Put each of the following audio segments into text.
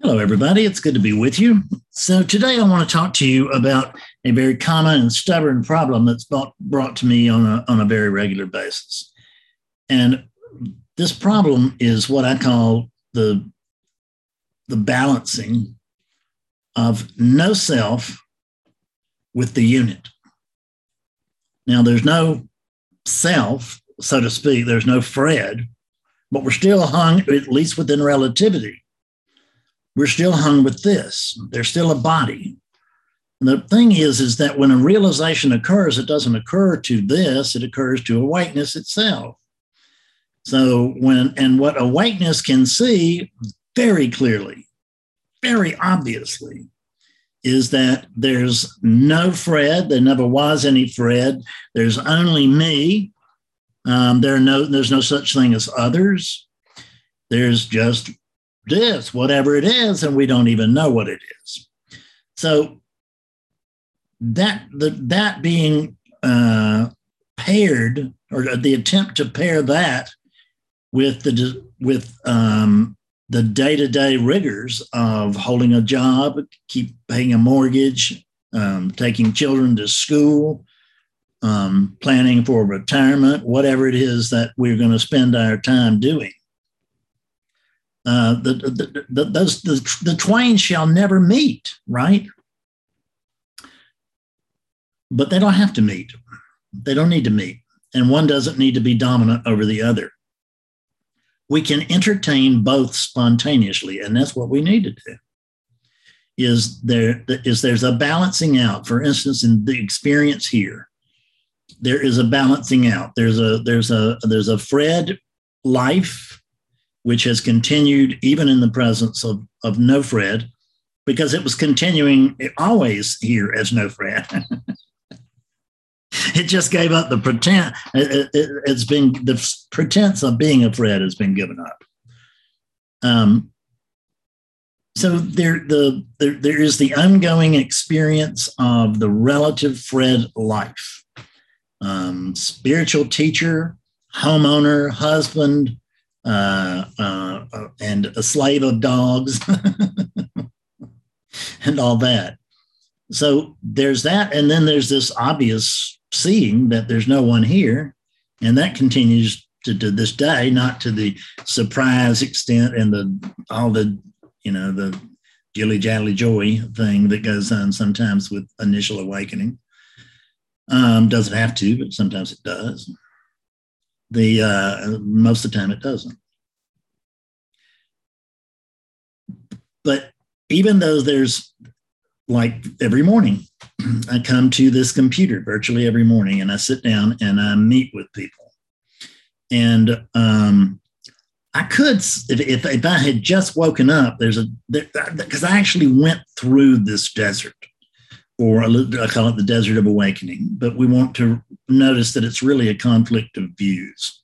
Hello, everybody. It's good to be with you. So, today I want to talk to you about a very common and stubborn problem that's brought, to me on a, on a very regular basis. And this problem is what I call the, the balancing of no self with the unit. Now, there's no self, so to speak, there's no Fred, but we're still hung, at least within relativity we're still hung with this. There's still a body. And the thing is, is that when a realization occurs, it doesn't occur to this, it occurs to awakeness itself. So when and what awakeness can see very clearly, very obviously, is that there's no Fred. There never was any Fred. There's only me. Um, there no, there's no such thing as others. There's just this, whatever it is, and we don't even know what it is. So that the, that being uh, paired, or the attempt to pair that with the with um, the day to day rigors of holding a job, keep paying a mortgage, um, taking children to school, um, planning for retirement, whatever it is that we're going to spend our time doing. Uh, the, the, the, those, the, the twain shall never meet, right? But they don't have to meet. They don't need to meet. And one doesn't need to be dominant over the other. We can entertain both spontaneously, and that's what we need to do. Is there is there's a balancing out? For instance, in the experience here, there is a balancing out. There's a there's a there's a Fred life which has continued even in the presence of, of no Fred, because it was continuing always here as no Fred. it just gave up the pretense. It, it, has been the pretense of being a Fred has been given up. Um, so there, the there, there is the ongoing experience of the relative Fred life. Um, spiritual teacher, homeowner, husband, Uh, uh, uh, and a slave of dogs and all that. So there's that. And then there's this obvious seeing that there's no one here. And that continues to, to this day, not to the surprise extent and the all the, you know, the jilly jally joy thing that goes on sometimes with initial awakening. Um, doesn't have to, but sometimes it does the uh, most of the time it doesn't. But even though there's like every morning, I come to this computer virtually every morning and I sit down and I meet with people. And um, I could, if, if, if, I had just woken up, there's a, because I actually went through this desert or I call it the desert of awakening, but we want to notice that it's really a conflict of views.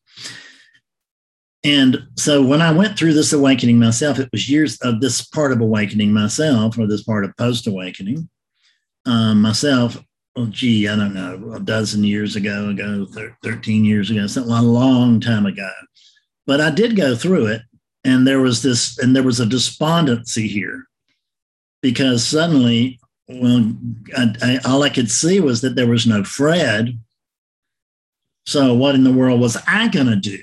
And so when I went through this awakening myself, it was years of this part of awakening myself, or this part of post awakening um, myself. Oh, gee, I don't know, a dozen years ago, ago, 13 years ago, something a long time ago. But I did go through it, and there was this, and there was a despondency here because suddenly well, I, I, all I could see was that there was no Fred. So, what in the world was I going to do?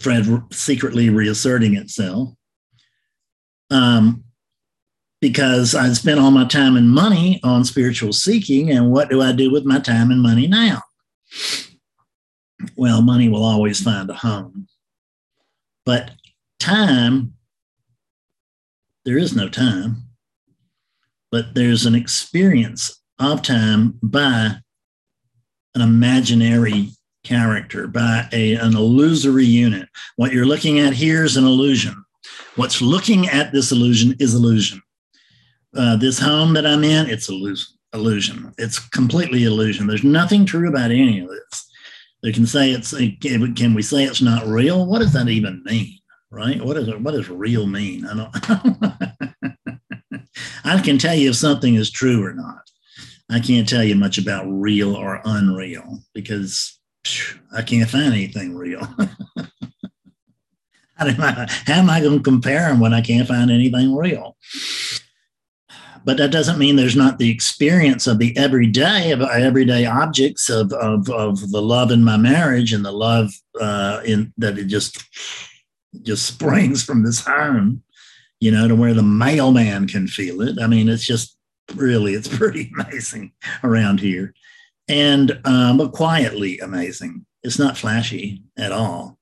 Fred secretly reasserting itself. Um, because I spent all my time and money on spiritual seeking, and what do I do with my time and money now? Well, money will always find a home. But time, there is no time but there's an experience of time by an imaginary character, by a, an illusory unit. What you're looking at here is an illusion. What's looking at this illusion is illusion. Uh, this home that I'm in, it's illusion. Illusion. It's completely illusion. There's nothing true about any of this. They can say it's. Can we say it's not real? What does that even mean? Right? What is it? What does real mean? I don't. I can tell you if something is true or not. I can't tell you much about real or unreal because phew, I can't find anything real. am I, how am I going to compare them when I can't find anything real? But that doesn't mean there's not the experience of the everyday of everyday objects of, of, of the love in my marriage and the love uh, in that it just just springs from this home, you know, to where the mailman can feel it. I mean, it's just really it's pretty amazing around here, and um, but quietly amazing. It's not flashy at all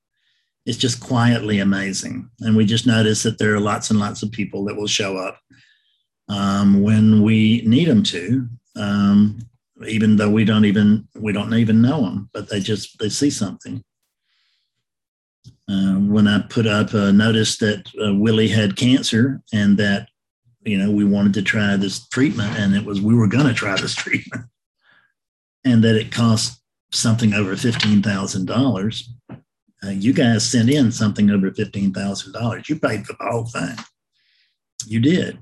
it's just quietly amazing. And we just notice that there are lots and lots of people that will show up um, when we need them to, um, even though we don't even we don't even know them, but they just they see something. Uh, when I put up a notice that uh, Willie had cancer and that you know we wanted to try this treatment, and it was we were going to try this treatment, and that it cost something over fifteen thousand dollars uh, you guys sent in something over $15,000. You paid for the whole thing. You did.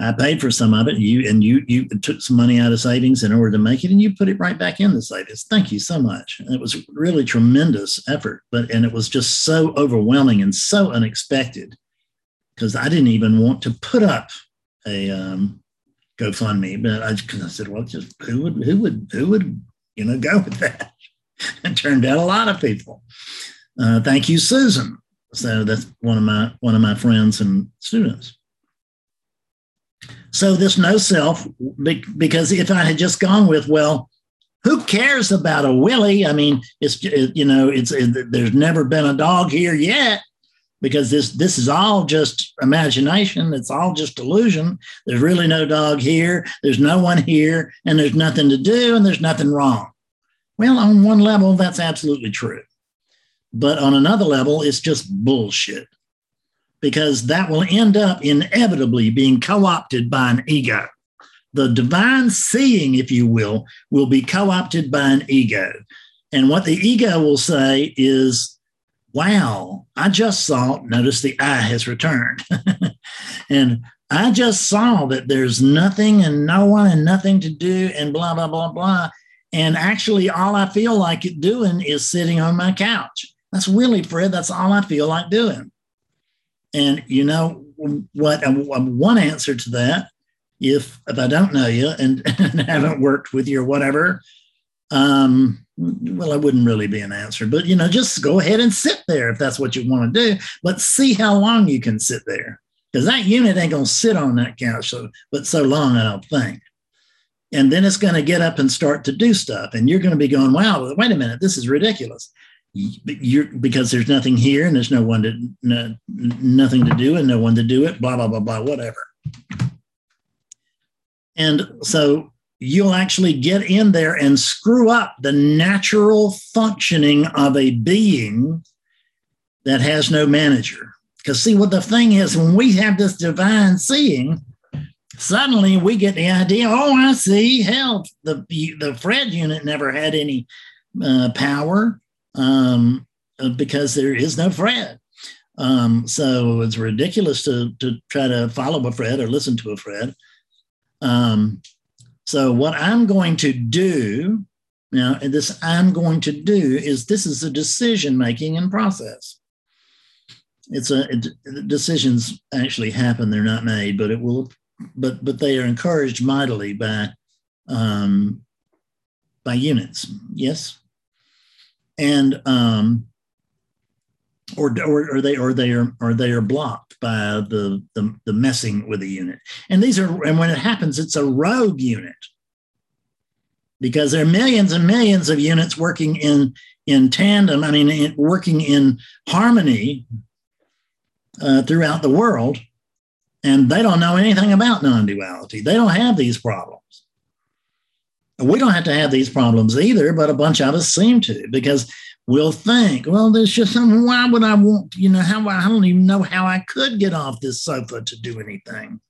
I paid for some of it. You and you you took some money out of savings in order to make it, and you put it right back in the savings. Thank you so much. it was really tremendous effort, but and it was just so overwhelming and so unexpected because I didn't even want to put up a um, GoFundMe, but I, I said, well, just who would who would who would you know go with that? it turned out a lot of people. Uh, thank you, Susan. So that's one of my one of my friends and students. So this no self, because if I had just gone with, well, who cares about a Willie? I mean, it's you know, it's it, there's never been a dog here yet because this this is all just imagination. It's all just illusion. There's really no dog here. There's no one here, and there's nothing to do, and there's nothing wrong. Well, on one level, that's absolutely true. But on another level, it's just bullshit because that will end up inevitably being co opted by an ego. The divine seeing, if you will, will be co opted by an ego. And what the ego will say is, wow, I just saw, notice the I has returned. and I just saw that there's nothing and no one and nothing to do and blah, blah, blah, blah. And actually, all I feel like doing is sitting on my couch. That's really, Fred, that's all I feel like doing. And you know what? One answer to that, if if I don't know you and, and haven't worked with you or whatever, um, well, I wouldn't really be an answer. But you know, just go ahead and sit there if that's what you want to do. But see how long you can sit there, because that unit ain't gonna sit on that couch. So, but so long, I don't think and then it's going to get up and start to do stuff and you're going to be going wow wait a minute this is ridiculous you're because there's nothing here and there's no one to no, nothing to do and no one to do it blah blah blah blah whatever. And so you'll actually get in there and screw up the natural functioning of a being that has no manager. Because see what the thing is when we have this divine seeing suddenly we get the idea oh i see hell the the fred unit never had any uh, power um, because there is no fred. Um, so it's ridiculous to, to try to follow a fred or listen to a fred. Um, so what i'm going to do now this i'm going to do is this is a decision making and process. It's a it, decisions actually happen. They're not made but it will but but they are encouraged mightily by um, by units. Yes, and um, or, or or they or they are or they are blocked by the, the the messing with the unit. And these are and when it happens, it's a rogue unit because there are millions and millions of units working in in tandem. I mean, in, working in harmony uh, throughout the world and they don't know anything about non duality. They don't have these problems. We don't have to have these problems either, but a bunch of us seem to because we'll think, well, there's just some, why would I want, you know, how I don't even know how I could get off this sofa to do anything.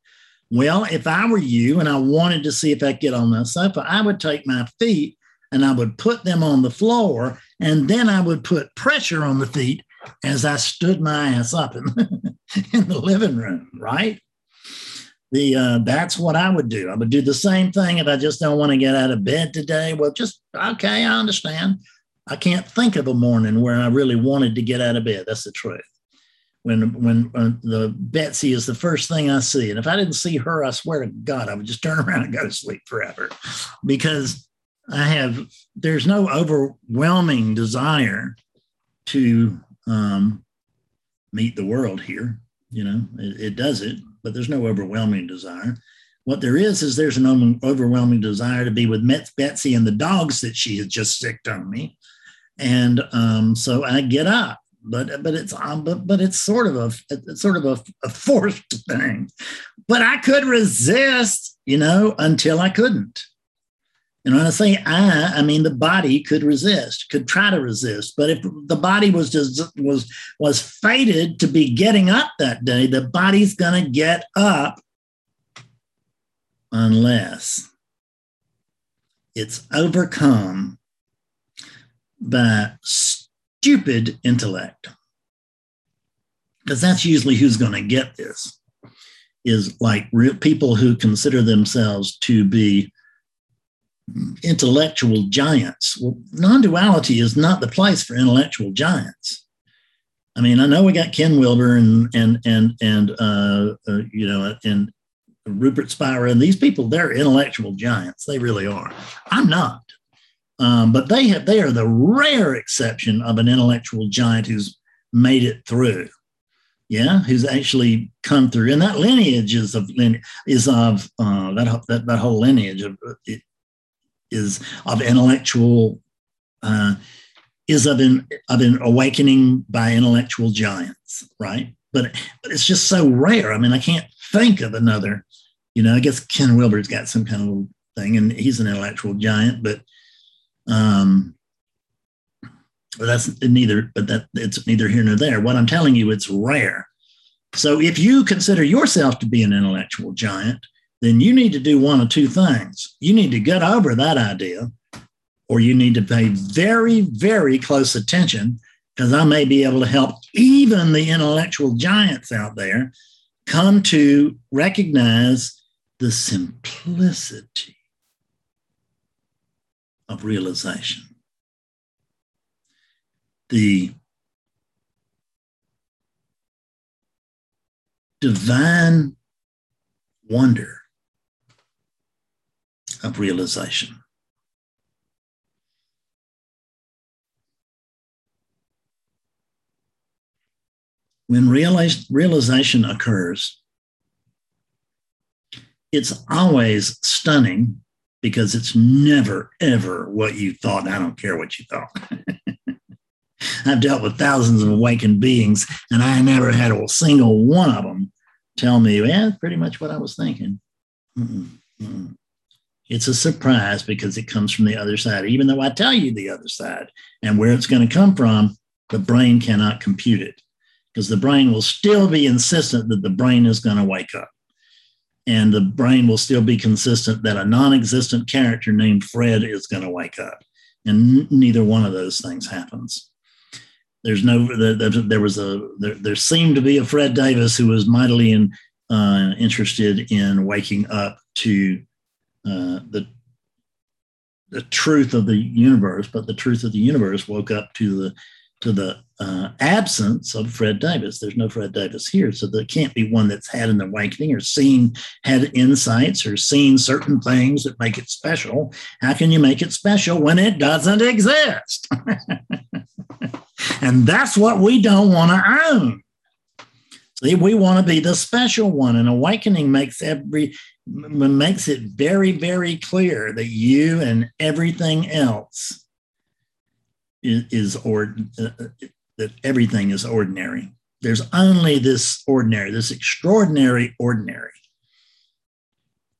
Well, if I were you and I wanted to see if I could get on the sofa, I would take my feet and I would put them on the floor and then I would put pressure on the feet as I stood my ass up in, in the living room, right? The uh, that's what I would do. I would do the same thing if I just don't want to get out of bed today. Well, just okay, I understand. I can't think of a morning where I really wanted to get out of bed. That's the truth. When, when the Betsy is the first thing I see, and if I didn't see her, I swear to God, I would just turn around and go to sleep forever, because I have there's no overwhelming desire to um, meet the world here. You know, it, it does it, but there's no overwhelming desire. What there is is there's an overwhelming desire to be with Betsy and the dogs that she has just sicked on me, and um, so I get up. But but it's um, but but it's sort of a it's sort of a, a forced thing. But I could resist, you know, until I couldn't. And when I say I, I mean the body could resist, could try to resist. But if the body was just was was fated to be getting up that day, the body's gonna get up unless it's overcome by stupid intellect. Because that's usually who's to get this, is like real people who consider themselves to be intellectual giants. Well, non duality is not the place for intellectual giants. I mean, I know we got Ken Wilber and and and and uh, uh, you know and Rupert Spira and these people. They're intellectual giants. They really are. I'm not, um, but they have. They are the rare exception of an intellectual giant who's made it through. Yeah, who's actually come through, and that lineage is of is of uh, that, that that whole lineage of it, is of intellectual uh, is of an of an awakening by intellectual giants, right? But but it's just so rare. I mean, I can't think of another. You know, I guess Ken Wilber's got some kind of thing, and he's an intellectual giant, but um, but that's neither. But that it's neither here nor there. What I'm telling you, it's rare. So if you consider yourself to be an intellectual giant, then you need to do one of two things. You need to get over that idea, or you need to pay very, very close attention because I may be able to help even the intellectual giants out there come to recognize the simplicity of realization. The divine wonder of realization. When realization occurs, it's always stunning because it's never, ever what you thought. I don't care what you thought. I've dealt with thousands of awakened beings, and I never had a single one of them tell me, yeah, pretty much what I was thinking. Mm-mm, mm-mm. It's a surprise because it comes from the other side. Even though I tell you the other side and where it's going to come from, the brain cannot compute it because the brain will still be insistent that the brain is going to wake up. And the brain will still be consistent that a non existent character named Fred is going to wake up. And neither one of those things happens. There's no, there, there was a, there, there, seemed to be a Fred Davis who was mightily in, uh, interested in waking up to uh, the the truth of the universe, but the truth of the universe woke up to the to the uh, absence of Fred Davis. There's no Fred Davis here, so there can't be one that's had an awakening or seen had insights or seen certain things that make it special. How can you make it special when it doesn't exist? and that's what we don't want to own. See, we want to be the special one, and awakening makes every makes it very, very clear that you and everything else is, is or uh, that everything is ordinary. There's only this ordinary, this extraordinary ordinary.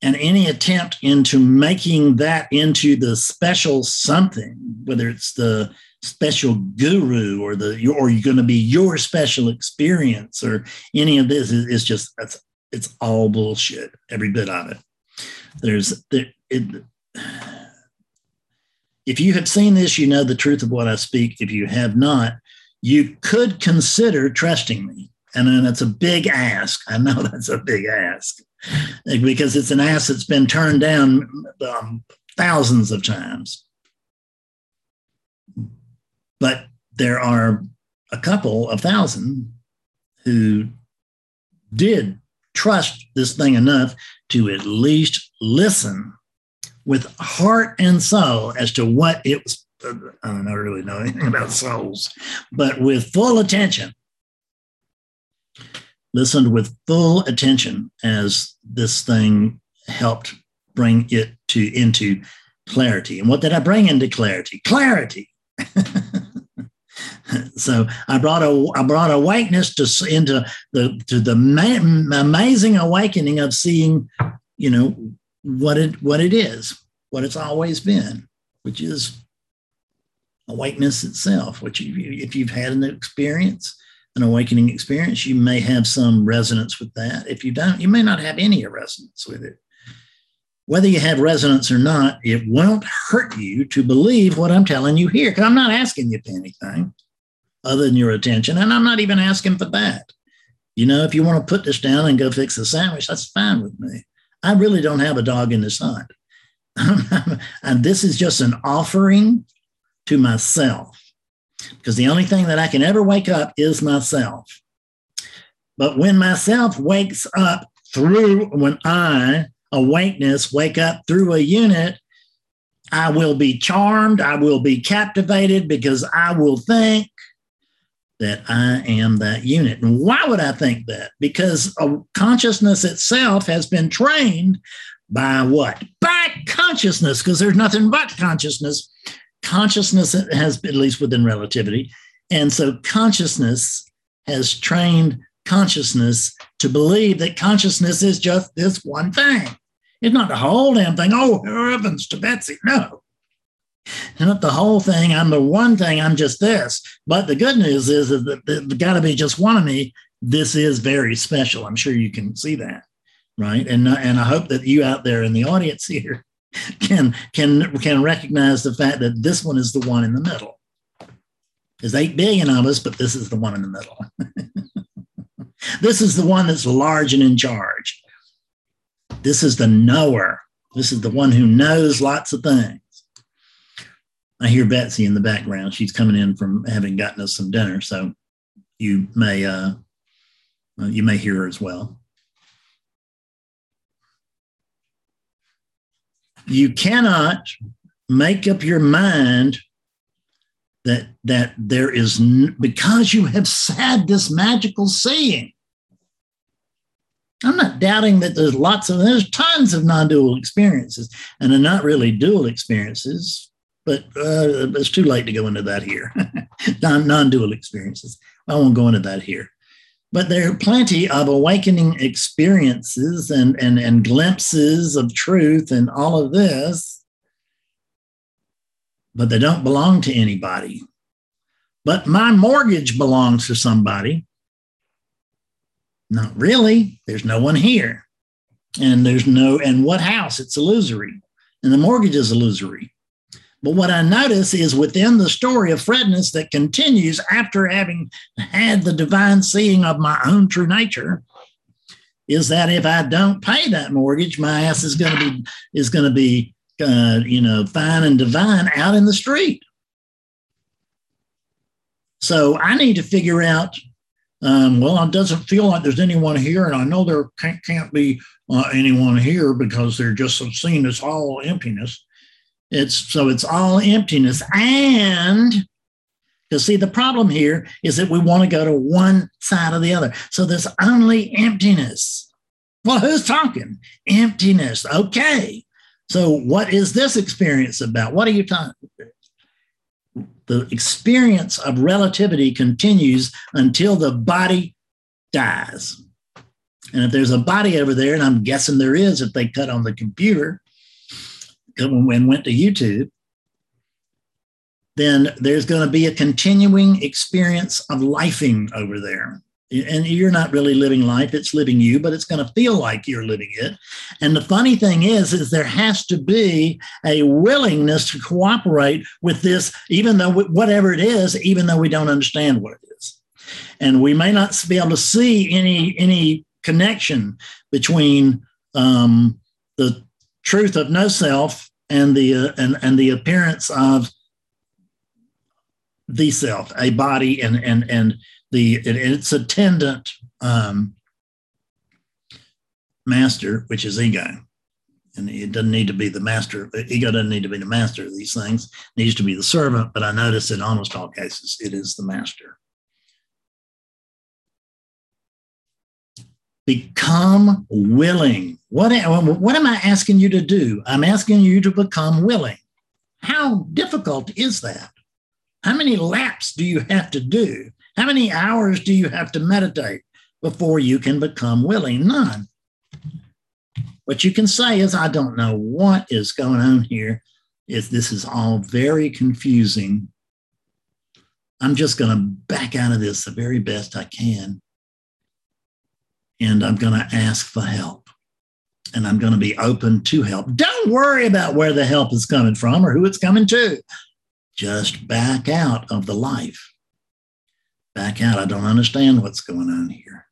And any attempt into making that into the special something, whether it's the special guru or the or you're going to be your special experience or any of this is, is just that's it's all bullshit, every bit of it. There's there, it, if you have seen this, you know the truth of what I speak. If you have not, you could consider trusting me. And then it's a big ask. I know that's a big ask because it's an ask that's been turned down um, thousands of times. But there are a couple of thousand who did trust this thing enough to at least listen with heart and soul as to what it was. Uh, I don't really know anything about souls, but with full attention, listened with full attention as this thing helped bring it to into clarity. And what did I bring into clarity? Clarity. so I brought a I brought awakeness to into the to the ma- amazing awakening of seeing, you know, what it what it is, what it's always been, which is awakeness itself. Which you, if you've had an experience, an awakening experience, you may have some resonance with that. If you don't, you may not have any resonance with it. Whether you have resonance or not, it won't hurt you to believe what I'm telling you here, because I'm not asking you for anything other than your attention. And I'm not even asking for that. You know, if you want to put this down and go fix the sandwich, that's fine with me. I really don't have a dog in this hunt. and this is just an offering to myself because the only thing that I can ever wake up is myself. But when myself wakes up through, when I, awakeness, wake up through a unit, I will be charmed, I will be captivated because I will think that I am that unit. And why would I think that? Because uh, consciousness itself has been trained by what? By consciousness, because there's nothing but consciousness. Consciousness has, at least within relativity. And so consciousness has trained consciousness to believe that consciousness is just this one thing. It's not the whole damn thing. Oh, heavens to Betsy. No, not the whole thing. I'm the one thing. I'm just this. But the good news is, is that there's got to be just one of me. This is very special. I'm sure you can see that, right? And uh, and I hope that you out there in the audience here can can can recognize the fact that this one is the one in the middle. There's eight billion of us, but this is the one in the middle. this is the one that's large and in charge. This is the knower. This is the one who knows lots of things. I hear Betsy in the background. She's coming in from having gotten us some dinner, so you may uh, you may hear her as well. You cannot make up your mind that that there is n- because you have said this magical saying. I'm not doubting that there's lots of there's tons of non-dual experiences, and they're not really dual experiences but uh, it's too late to go into that here. non dual experiences. I won't go into that here. But there are plenty of awakening experiences and, and, and glimpses of truth and all of this, but they don't belong to anybody. But my mortgage belongs to somebody. Not really. There's no one here. And there's no, and what house? It's illusory. And the mortgage is illusory. But what I notice is within the story of Fredness that continues after having had the divine seeing of my own true nature, is that if I don't pay that mortgage, my ass is going to be is going to be uh, you know fine and divine out in the street. So I need to figure out. Um, well, it doesn't feel like there's anyone here, and I know there can't, can't be uh, anyone here because they're just seen as all emptiness. It's so it's all emptiness. And to see the problem here is that we want to go to one side or the other. So there's only emptiness. Well, who's talking? Emptiness. Okay. So what is this experience about? What are you talking? The experience of relativity continues until the body dies. And if there's a body over there, and I'm guessing there is if they cut on the computer, and went to YouTube, then there's going to be a continuing experience of lifing over there. And you're not really living life, it's living you, but it's going to feel like you're living it. And the funny thing is, is there has to be a willingness to cooperate with this, even though whatever it is, even though we don't understand what it is. And we may not be able to see any any connection between um, the truth of no self and the uh, and and the appearance of the self, a body, and and and the and its attendant um, master, which is ego. And it doesn't need to be the master. Ego doesn't need to be the master of these things. It needs to be the servant. But I notice in almost all cases, it is the master. Become willing. What, what am I asking you to do? I'm asking you to become willing. How difficult is that? How many laps do you have to do? How many hours do you have to meditate before you can become willing? None. What you can say is, I don't know what is going on here. Is this is all very confusing. I'm just going to back out of this the very best I can. And I'm going to ask for help. And I'm going to be open to help. Don't worry about where the help is coming from or who it's coming to. Just back out of the life. Back out. I don't understand what's going on here.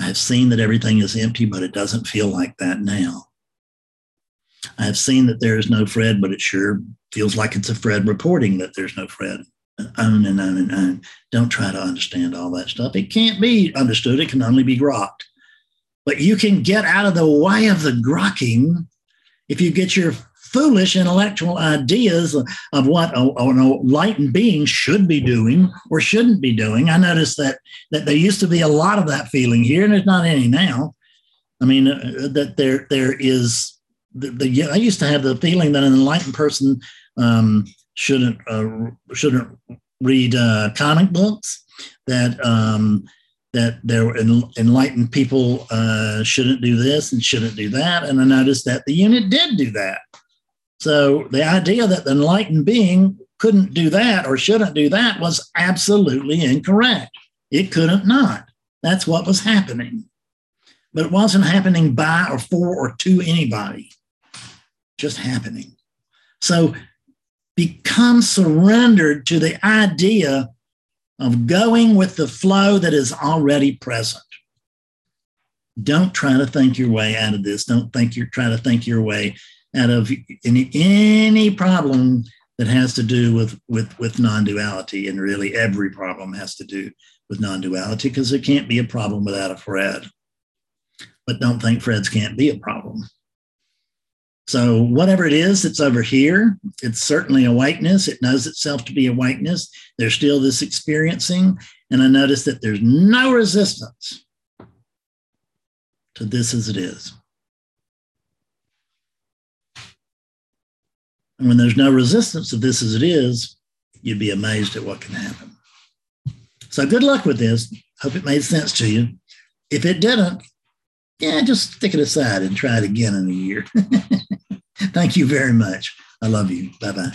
I have seen that everything is empty, but it doesn't feel like that now. I have seen that there is no Fred, but it sure feels like it's a Fred reporting that there's no Fred. On and on and on. Don't try to understand all that stuff. It can't be understood, it can only be grokked. But you can get out of the way of the grokking if you get your foolish intellectual ideas of what an enlightened being should be doing or shouldn't be doing. I noticed that that there used to be a lot of that feeling here, and there's not any now. I mean, uh, that there there is the, the, I used to have the feeling that an enlightened person um, shouldn't uh, shouldn't read uh, comic books. That um, that there enlightened people uh, shouldn't do this and shouldn't do that. And I noticed that the unit did do that. So the idea that the enlightened being couldn't do that or shouldn't do that was absolutely incorrect. It couldn't not. That's what was happening. But it wasn't happening by or for or to anybody, just happening. So become surrendered to the idea of going with the flow that is already present. Don't try to think your way out of this. Don't think you're trying to think your way out of any, any problem that has to do with with with non-duality and really every problem has to do with non-duality because there can't be a problem without a fred but don't think freds can't be a problem so whatever it is that's over here it's certainly awakeness it knows itself to be awakeness there's still this experiencing and i notice that there's no resistance to this as it is And when there's no resistance to this as it is, you'd be amazed at what can happen. So good luck with this. Hope it made sense to you. If it didn't, yeah, just stick it aside and try it again in a year. Thank you very much. I love you. Bye bye.